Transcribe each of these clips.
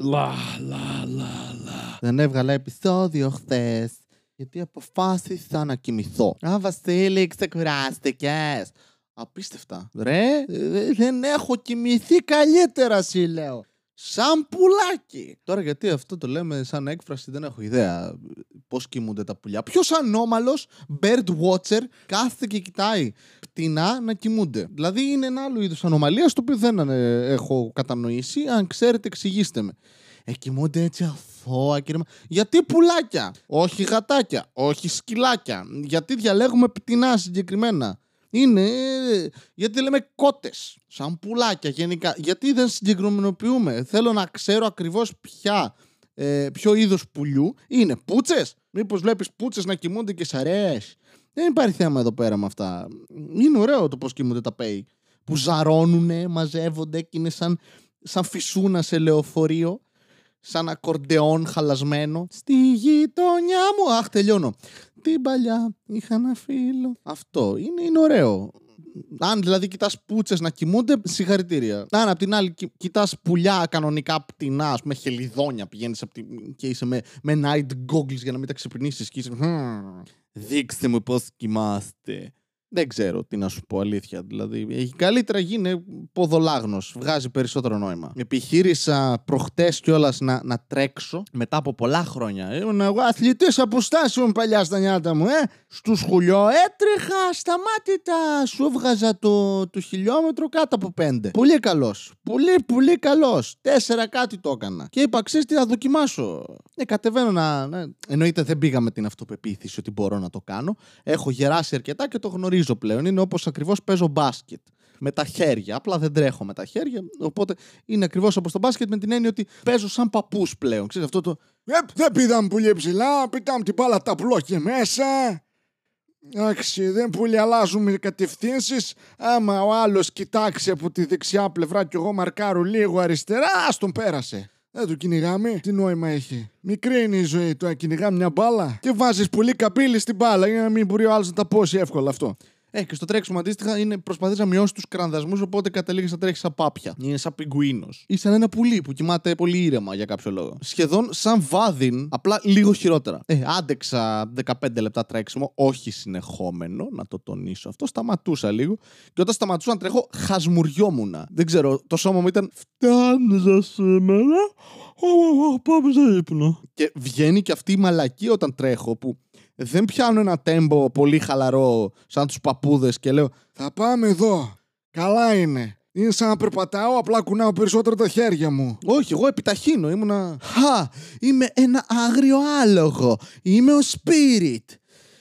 Λα, λα, λα, λα. Δεν έβγαλα επεισόδιο χθες. Γιατί αποφάσισα να κοιμηθώ. Α, Βασίλη, ξεκουράστηκες. Απίστευτα. Ρε, ε, δεν έχω κοιμηθεί καλύτερα, σου λέω. Σαν πουλάκι. Τώρα γιατί αυτό το λέμε σαν έκφραση δεν έχω ιδέα πώς κοιμούνται τα πουλιά. Ποιος ανώμαλος bird watcher κάθεται και κοιτάει πτηνά να κοιμούνται; Δηλαδή είναι ένα άλλο είδος ανομαλίας το οποίο δεν ε, έχω κατανοήσει. Αν ξέρετε εξηγήστε με. Ε, κοιμούνται έτσι αθώα, κύριε. Μα- Γιατί πουλάκια, όχι γατάκια, όχι σκυλάκια. Γιατί διαλέγουμε πτηνά συγκεκριμένα; Είναι ε, γιατί λέμε κότες, σαν πουλάκια γενικά. Γιατί δεν συγκεκριμενοποιούμε. Θέλω να ξέρω ακριβώς ποια, ε, ποιο είδος πουλιού είναι. Πούτσες; Μήπως βλέπεις πούτσες να κοιμούνται και σ' αρέσει; Δεν υπάρχει θέμα εδώ πέρα με αυτά. Είναι ωραίο το πώς κοιμούνται τα πέι. Που ζαρώνουνε, μαζεύονται και είναι σαν, σαν φυσούνα σε λεωφορείο. Σαν ακορντεόν χαλασμένο. Στη γειτονιά μου. Αχ, τελειώνω. Την παλιά είχα ένα φίλο. Αυτό είναι, είναι ωραίο. Αν δηλαδή κοιτάς πούτσες να κοιμούνται, συγχαρητήρια. Αν απ' την άλλη κοιτάς πουλιά κανονικά πτηνά, ας πούμε χελιδόνια, πηγαίνεις και είσαι με, με night goggles για να μην τα ξυπνήσεις και είσαι. «Χμ, Δείξτε μου πώς κοιμάστε. Δεν ξέρω τι να σου πω αλήθεια. Δηλαδή, έχει καλύτερα γίνει ποδολάγνος. Βγάζει περισσότερο νόημα. Επιχείρησα προχτές κιόλας να, να τρέξω μετά από πολλά χρόνια. Ήμουν εγώ αθλητής αποστάσεων παλιά στα νιάτα μου, ε. Στους σχολείο έτρεχα σταμάτητα. Σου έβγαζα το, το χιλιόμετρο κάτω από πέντε. Πολύ καλός. Πολύ, πολύ καλός. Τέσσερα κάτι το έκανα. Και είπα, ξέρεις τι θα δοκιμάσω. Ε, κατεβαίνω να. να... Εννοείται δεν πήγα με την αυτοπεποίθηση ότι μπορώ να το κάνω. Έχω γεράσει αρκετά και το γνωρίζω πλέον. Είναι όπως ακριβώς παίζω μπάσκετ. Με τα χέρια. Απλά δεν τρέχω με τα χέρια. Οπότε είναι ακριβώς όπως το μπάσκετ με την έννοια ότι παίζω σαν παππούς πλέον. Ξέρεις αυτό το. Ε, δεν πήδαμε πολύ ψηλά, πητάμε την μπάλα τα και μέσα. Εντάξει, δεν πολύ αλλάζουμε κατευθύνσεις. Άμα ο άλλος κοιτάξει από τη δεξιά πλευρά και εγώ μαρκάρω λίγο αριστερά, ας τον πέρασε. Δεν το κυνηγάμε. Τι νόημα έχει. Μικρή είναι η ζωή. Το να κυνηγάμε μια μπάλα και βάζεις πολύ καμπύλη στην μπάλα για να μην μπορεί ο άλλος να τα πώσει εύκολα αυτό. Ε, και στο τρέξιμο αντίστοιχα είναι προσπαθείς να μειώσεις τους κρανδασμούς, οπότε καταλήγεις να τρέχεις σαν πάπια. Είναι σαν πιγκουίνος. Ή σαν ένα πουλί που κοιμάται πολύ ήρεμα για κάποιο λόγο. Σχεδόν σαν βάδιν, απλά λίγο χειρότερα. Ε, άντεξα 15 λεπτά τρέξιμο, όχι συνεχόμενο, να το τονίσω αυτό. Σταματούσα λίγο. Και όταν σταματούσα να τρέχω, χασμουριόμουν. Δεν ξέρω, το σώμα μου ήταν. Φτάνεις για σήμερα. Πάμε σε ύπνο. Και βγαίνει και αυτή η μαλακή όταν τρέχω που δεν πιάνω ένα τέμπο πολύ χαλαρό σαν τους παππούδες και λέω Θα πάμε εδώ. Καλά είναι. Είναι σαν να περπατάω, απλά κουνάω περισσότερο τα χέρια μου. Όχι, εγώ επιταχύνω. Ήμουνα. Χα! Είμαι ένα άγριο άλογο. Είμαι ο Spirit.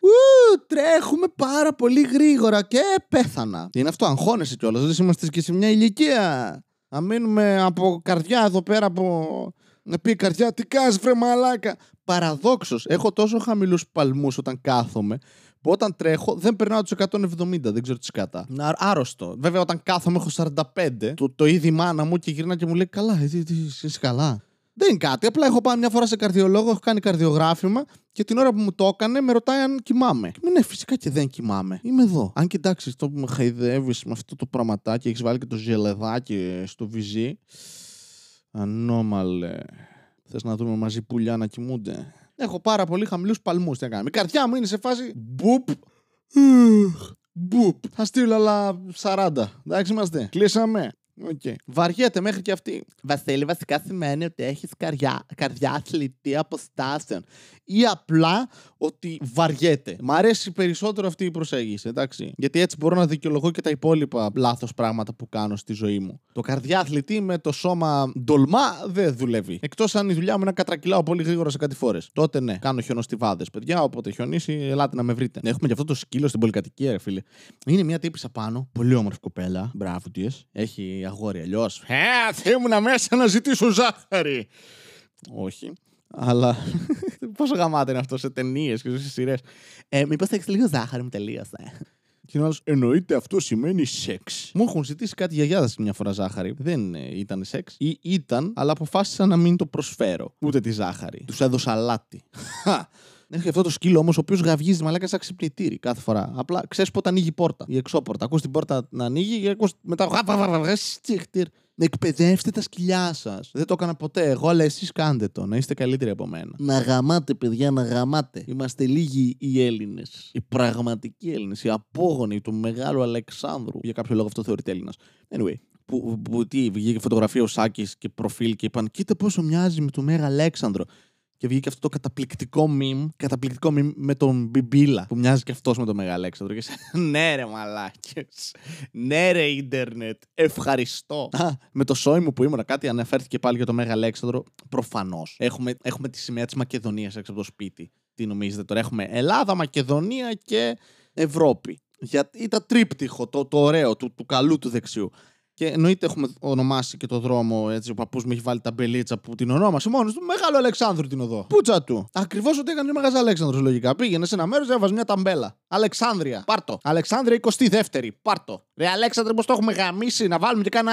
Ου, τρέχουμε πάρα πολύ γρήγορα και πέθανα. Είναι αυτό, αγχώνεσαι κιόλας. Δεν είμαστε και σε μια ηλικία. Να μείνουμε από καρδιά εδώ πέρα από. Να πει η καρδιά, τι κάνεις βρε μαλάκα. Παραδόξως, έχω τόσο χαμηλούς παλμούς όταν κάθομαι που όταν τρέχω δεν περνάω τους 170, δεν ξέρω τι σκάτα. Να- Άρρωστο. Βέβαια, όταν κάθομαι έχω 45, το, το είδη μάνα μου και γυρνά και μου λέει: Καλά, εσύ τι, είσαι καλά. Δεν είναι κάτι. Απλά έχω πάει μια φορά σε καρδιολόγο, έχω κάνει καρδιογράφημα και την ώρα που μου το έκανε με ρωτάει αν κοιμάμαι. Και μου ναι, φυσικά και δεν κοιμάμαι. Είμαι εδώ. Αν κοιτάξεις το που με χαϊδεύεις με αυτό το πραγματάκι, έχεις βάλει και το ζελεδάκι στο βυζί. Ανώμαλε. Θες να δούμε μαζί πουλιά να κοιμούνται; Έχω πάρα πολύ χαμηλούς παλμούς. Τι να κάνουμε. Η καρδιά μου είναι σε φάση. Μπουπ. Μπουπ. Θα στείλω άλλα 40. Εντάξει είμαστε. Κλείσαμε. Okay. Βαριέται μέχρι και αυτή. Βασίλη, βασικά σημαίνει ότι έχεις καρδιά, καρδιά αθλητή αποστάσεων. Ή απλά ότι βαριέται. Μ' αρέσει περισσότερο αυτή η προσέγγιση, εντάξει. Γιατί έτσι μπορώ να δικαιολογώ και τα υπόλοιπα λάθος πράγματα που κάνω στη ζωή μου. Το καρδιά αθλητή με το σώμα ντολμά δεν δουλεύει. Εκτός αν η δουλειά μου είναι να κατρακυλάω πολύ γρήγορα σε κάτι φορέ. Τότε ναι, κάνω χιονοστιβάδες, παιδιά. Όποτε χιονίσει, ελάτε να με βρείτε. Έχουμε και αυτό το σκύλο στην πολυκατοικία, ρε φίλε. Είναι μια τύπησα πάνω, πολύ όμορφη κοπέλα. Μπράβο της. Έχει αγόρι αλλιώς. Ε, θα ήμουν μέσα να ζητήσω ζάχαρη. Όχι. Αλλά πόσο γαμάται είναι αυτό σε ταινίες και σε σειρές. Ε, Μήπως θα έχεις λίγο ζάχαρη, μου τελείωσε. Και ο εννοείται αυτό σημαίνει σεξ. Μου έχουν ζητήσει κάτι γιαγιάδες μια φορά ζάχαρη. Δεν ε, ήταν σεξ. Ή ήταν, αλλά αποφάσισα να μην το προσφέρω. Ούτε τη ζάχαρη. Τους έδωσα λάτι. Έχει αυτό το σκύλο όμως, ο οποίος γαυγίζει μαλάκα σαν ξυπνητήρι κάθε φορά. Απλά ξέρεις πότε ανοίγει η πόρτα, η εξώπορτα. Ακούς την πόρτα να ανοίγει και ακούς μετά. Τσίχτυρ. Εκπαιδεύστε τα σκυλιά σας. Δεν το έκανα ποτέ εγώ, αλλά εσείς κάντε το. Να είστε καλύτεροι από μένα. Να γαμάτε, παιδιά, να γαμάτε. Είμαστε λίγοι οι Έλληνες. Οι πραγματικοί Έλληνες. Οι απόγονοι του μεγάλου Αλεξάνδρου. Για κάποιο λόγο αυτό θεωρείται Έλληνας. Anyway, που, που τι, βγήκε φωτογραφία ο Σάκης και προφίλ και είπαν: Κοίτα πόσο μοιάζει με τον Μέγα Αλέξανδρο. Και βγήκε αυτό το καταπληκτικό meme, καταπληκτικό meme με τον Μπιμπίλα που μοιάζει και αυτός με τον Μέγα Αλέξανδρο. Και σε, ναι, ρε μαλάκες. Ναι, ρε ίντερνετ. Ευχαριστώ. Α, με το σόι μου που ήμουν, κάτι αναφέρθηκε πάλι για τον Μέγα Αλέξανδρο. Προφανώς. Έχουμε, έχουμε τη σημαία της Μακεδονίας έξω από το σπίτι. Τι νομίζετε τώρα, έχουμε Ελλάδα, Μακεδονία και Ευρώπη. Γιατί ήταν τρίπτυχο, το, το ωραίο, του, του καλού του δεξιού. Και εννοείται έχουμε ονομάσει και το δρόμο έτσι. Ο παππούς μου έχει βάλει τα μπελίτσα που την ονόμασε μόνος του. Μεγάλο Αλεξάνδρου την οδό. Πούτσα του. Ακριβώς ό,τι έκανε ο Μεγάλο Αλέξανδρο λογικά. Πήγαινε σε ένα μέρος, έβαζε μια ταμπέλα. Αλεξάνδρεια. Πάρτο. Αλεξάνδρεια 22η. Πάρτο. Ρε Αλέξανδρε, πώς το έχουμε γαμίσει; Να βάλουμε και κάνα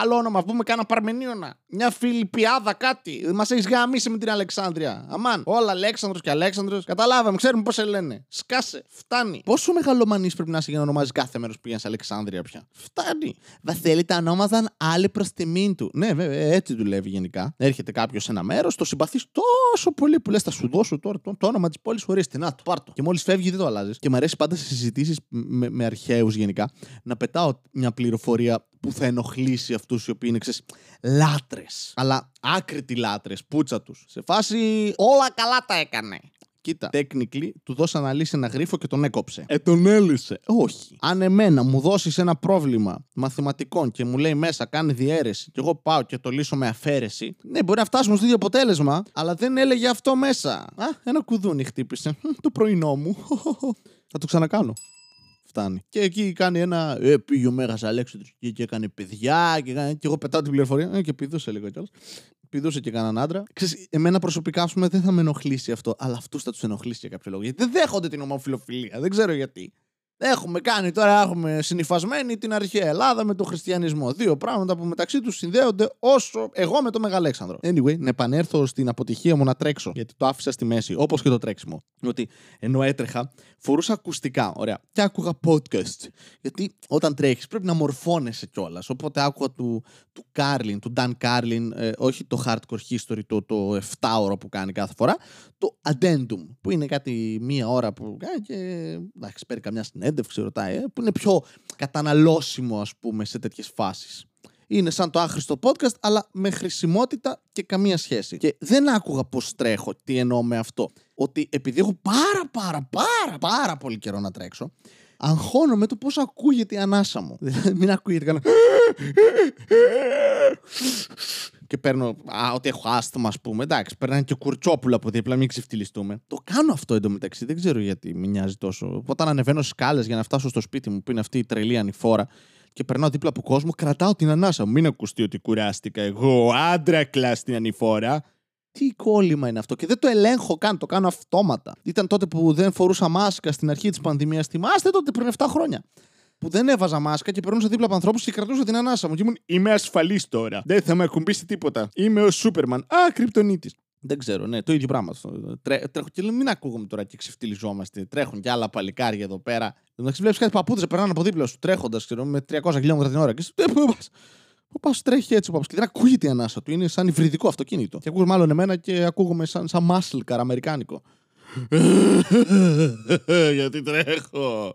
άλλο όνομα. Πούμε κάνα Παρμενίωνα. Μια Φιλιππιάδα κάτι. Μας έχεις γαμίσει με την Αλεξάνδρεια. Αμάν. Όλα Αλέξανδρος και Αλέξανδρο. Καταλάβαμε, ξέρουμε πώς σε λένε. Σκάσε. Φτάνει. Πόσο μεγαλομανής πρέπει να είσαι για να ονομάζεις κάθε μέρος που πήγαινε Αλεξάνδρεια πια; Φτάνει. Βασίλη τα ονόμαζαν άλλοι προς τιμήν του. Ναι, βέβαια, έτσι δουλεύει γενικά. Έρχεται κάποιος σε ένα μέρος, το συμπαθείς τόσο πολύ που λες, θα σου δώσω τώρα το, το όνομα της πόλης χωρί την. Να, το πάρτο. Και μόλις φεύγει δεν το αλλάζεις. Και μου αρέσει πάντα σε συζητήσεις με, με αρχαίους γενικά να πετάω μια πληροφορία που θα ενοχλήσει αυτούς οι οποίοι είναι ξέρεις λάτρες. Αλλά άκρητοι λάτρες, πούτσα τους. Σε φάση όλα καλά τα έκανε. Κοίτα, technically του δώσαν να λύσει ένα γρίφο και τον έκοψε. Ε, τον έλυσε. Όχι. Αν εμένα μου δώσεις ένα πρόβλημα μαθηματικών και μου λέει μέσα κάνει διαίρεση και εγώ πάω και το λύσω με αφαίρεση, ναι, μπορεί να φτάσουμε στο ίδιο αποτέλεσμα, αλλά δεν έλεγε αυτό μέσα. Α, ένα κουδούνι χτύπησε. Το πρωινό μου. Θα το ξανακάνω. Φτάνει. Και εκεί κάνει ένα. Ε, πήγε ο Μέγα Αλέξανδρος και έκανε παιδιά. Και, και εγώ πετάω την πληροφορία. Ε, και πηδούσε λίγο κιόλας πηδούσε και κανέναν άντρα. Ξέρεις, εμένα προσωπικά, ας πούμε, δεν θα με ενοχλήσει αυτό, αλλά αυτούς θα τους ενοχλήσει για κάποιο λόγο. Γιατί δεν δέχονται την ομοφιλοφιλία. Δεν ξέρω γιατί. Έχουμε κάνει τώρα, έχουμε συνυφασμένη την αρχαία Ελλάδα με τον χριστιανισμό. Δύο πράγματα που μεταξύ τους συνδέονται όσο εγώ με τον Μεγαλέξανδρο. Anyway, να επανέλθω στην αποτυχία μου να τρέξω, γιατί το άφησα στη μέση, όπως και το τρέξιμο. Ότι ενώ έτρεχα, φορούσα ακουστικά, ωραία, και άκουγα podcast. Γιατί όταν τρέχεις πρέπει να μορφώνεσαι κιόλας. Οπότε άκουγα του, του Κάρλιν, του Dan Carlin, ε, όχι το hardcore history, το, το 7ωρο που κάνει κάθε φορά, το addendum, που είναι κάτι μία ώρα που κάνει και εντάξει, παίρνει καμιά συνέντευξη, ρωτάει, ε, που είναι πιο καταναλώσιμο, ας πούμε, σε τέτοιες φάσεις. Είναι σαν το άχρηστο podcast, αλλά με χρησιμότητα και καμία σχέση. Και δεν άκουγα πώς τρέχω, τι εννοώ με αυτό. Ότι επειδή έχω πάρα πάρα πάρα πάρα πολύ καιρό να τρέξω, αγχώνομαι το πώς ακούγεται η ανάσα μου. Δηλαδή, μην ακούγεται κανένα και παίρνω α, ότι έχω άσθημα, ας πούμε. Εντάξει, περνάνε και κουρτσόπουλα από δίπλα, μην ξεφτυλιστούμε. Το κάνω αυτό εντωμεταξύ, δεν ξέρω γιατί με νοιάζει τόσο. Όταν ανεβαίνω σκάλες για να φτάσω στο σπίτι μου, που είναι αυτή η τρελή ανηφόρα, και περνάω δίπλα από κόσμο, κρατάω την ανάσα μου. Μην ακουστεί ότι κουράστηκα εγώ, άντρα κλάς στην ανηφόρα. Τι κόλλημα είναι αυτό; Και δεν το ελέγχω καν, το κάνω αυτόματα. Ήταν τότε που δεν φορούσα μάσκα στην αρχή της πανδημίας. Θυμάστε τότε πριν 7 χρόνια που δεν έβαζα μάσκα και περνούσα δίπλα από ανθρώπους και κρατούσα την ανάσα μου. Και ήμουν Είμαι ασφαλής τώρα. Δεν θα με ακουμπήσει τίποτα. Είμαι ο Σούπερμαν. Α, κρυπτονίτης. Δεν ξέρω, ναι, το ίδιο πράγμα. Τρέ, τρέχω και λέω, μην ακούγομαι τώρα και ξεφτυλιζόμαστε. Τρέχουν και άλλα παλικάρια εδώ πέρα. Εντάξει, βλέπεις κάτι παππούδες περνάνε από δίπλα σου τρέχοντας με 300 χιλιόμετρα την ώρα. Και σου πού πας; Πού πας, τρέχει έτσι ο παππούς. Και δεν ακούγεται η ανάσα του. Είναι σαν υβριδικό αυτοκίνητο. Και ακούγομαι μάλλον εμένα και ακούγομαι σαν, σαν muscle αμερικάνικο. Γιατί τρέχω.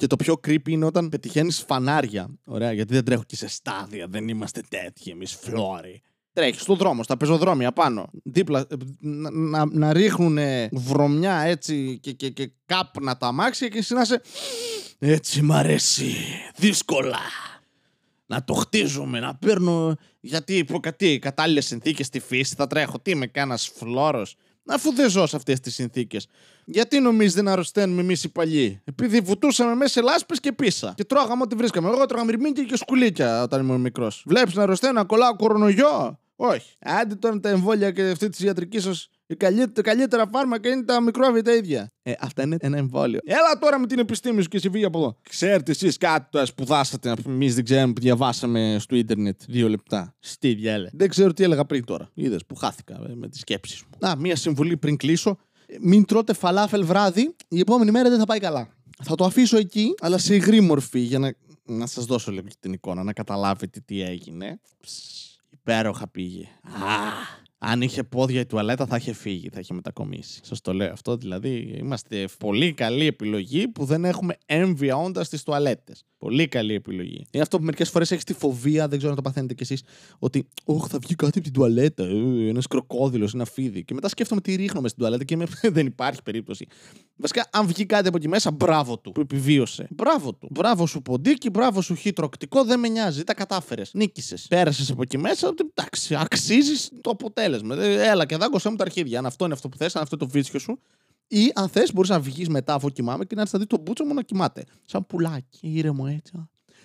Και το πιο creepy είναι όταν πετυχαίνεις φανάρια. Ωραία, γιατί δεν τρέχω και σε στάδια. Δεν είμαστε τέτοιοι εμείς φλόροι. Τρέχεις στον δρόμο, στα πεζοδρόμια πάνω. Δίπλα, να, να, να ρίχνουν βρωμιά έτσι και, και, και κάπνα τα αμάξια και εσύ να σε. Έτσι μ' αρέσει. Δύσκολα. Να το χτίζουμε, να παίρνω. Γιατί υπό κατάλληλες συνθήκες στη φύση θα τρέχω. Τι είμαι, κάνα φλόρος αφού δεν ζω σε αυτές τις συνθήκες. Γιατί νομίζετε να αρρωσταίνουμε εμείς οι παλιοί; Επειδή βουτούσαμε μέσα σε λάσπες και πίσα. Και τρώγαμε ό,τι βρίσκαμε. Εγώ τρώγα μυρμήγκια και σκουλίκια όταν ήμουν μικρός. Βλέπεις να αρρωσταίνω, να κολλάω κορονοϊό; Όχι. Άντε τώρα τα εμβόλια και αυτή της ιατρικής σας τα καλύτερα φάρμακα είναι τα μικρόβια τα ίδια. Ε, αυτά είναι ένα εμβόλιο. Έλα τώρα με την επιστήμη σου και εσύ από εδώ. Ξέρετε εσείς κάτι που σπουδάσατε, εμείς δεν ξέρουμε που διαβάσαμε στο ίντερνετ δύο λεπτά. Στη διάλε. Δεν ξέρω τι έλεγα πριν τώρα. Είδες που χάθηκα ε, με τις σκέψεις μου. Α, μία συμβουλή πριν κλείσω. Μην τρώτε φαλάφελ βράδυ, η επόμενη μέρα δεν θα πάει καλά. Θα το αφήσω εκεί, αλλά σε υγρή μορφή για να να σας δώσω λίγο την εικόνα, να καταλάβετε τι έγινε. Ψ, υπέροχα πήγε. Α, αν είχε πόδια η τουαλέτα θα είχε φύγει, θα είχε μετακομίσει. Σας το λέω αυτό. Δηλαδή, είμαστε πολύ καλή επιλογή που δεν έχουμε έμβια όντας στις τουαλέτες. Πολύ καλή επιλογή. Είναι αυτό που μερικές φορές έχεις τη φοβία, δεν ξέρω αν το παθαίνετε κι εσείς, ότι Ωχ, θα βγει κάτι από την τουαλέτα. Ε, Ένας κροκόδηλος, ένα φίδι. Και μετά σκέφτομαι τι ρίχνουμε στην τουαλέτα και είμαι, δεν υπάρχει περίπτωση. Βασικά, αν βγει κάτι από εκεί μέσα, μπράβο του που επιβίωσε. Μπράβο του. Μπράβο σου ποντίκι, μπράβο σου χιτροκτικό, δεν με νοιάζει. Τα κατάφερες. Νίκησες. Πέρασες από εκεί μέσα, εντάξει, αξίζεις το αποτέλεσμα. Ε, Έλα και δάγκωσέ μου τα αρχίδια. Αν αυτό είναι αυτό που θες, αν αυτό είναι το βίτσιο σου. Ή αν θες, μπορείς να βγεις μετά αφού κοιμάμαι και να έρθεις να δεις τον μπούτσο μου να κοιμάται. Σαν πουλάκι, ήρεμο έτσι.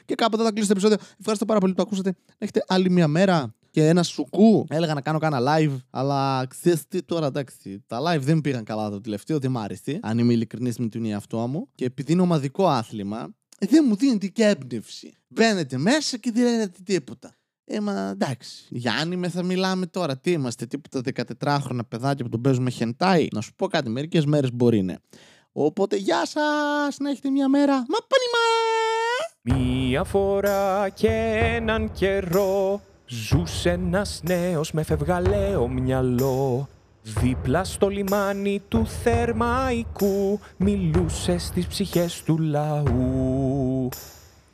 Και κάπου εδώ θα κλείσω το επεισόδιο. Ευχαριστώ πάρα πολύ που το ακούσατε. Να έχετε άλλη μια μέρα και ένα σουκού. Έλεγα να κάνω κάνα live, αλλά ξέρεις τι τώρα, εντάξει. Τα live δεν πήγαν καλά το τελευταίο, δεν μ' άρεσε. Αν είμαι ειλικρινής με τον εαυτό μου. Και επειδή είναι ομαδικό άθλημα, ε, δεν μου δίνεται και έμπνευση. Μπαίνετε μέσα και δεν λέτε τίποτα. Ε, μα εντάξει. Γιάννη, με θα μιλάμε τώρα. Τι είμαστε, τίποτα 14χρονα παιδάκια που τον παίζουμε χεντάι. Να σου πω κάτι, μερικές μέρες μπορεί είναι. Οπότε, γεια σας! Να έχετε μια μέρα. Μα πανιμά! Μία φορά και έναν καιρό Ζούσε ένας νέος με φευγαλαίο μυαλό Δίπλα στο λιμάνι του Θερμαϊκού Μιλούσε στις ψυχές του λαού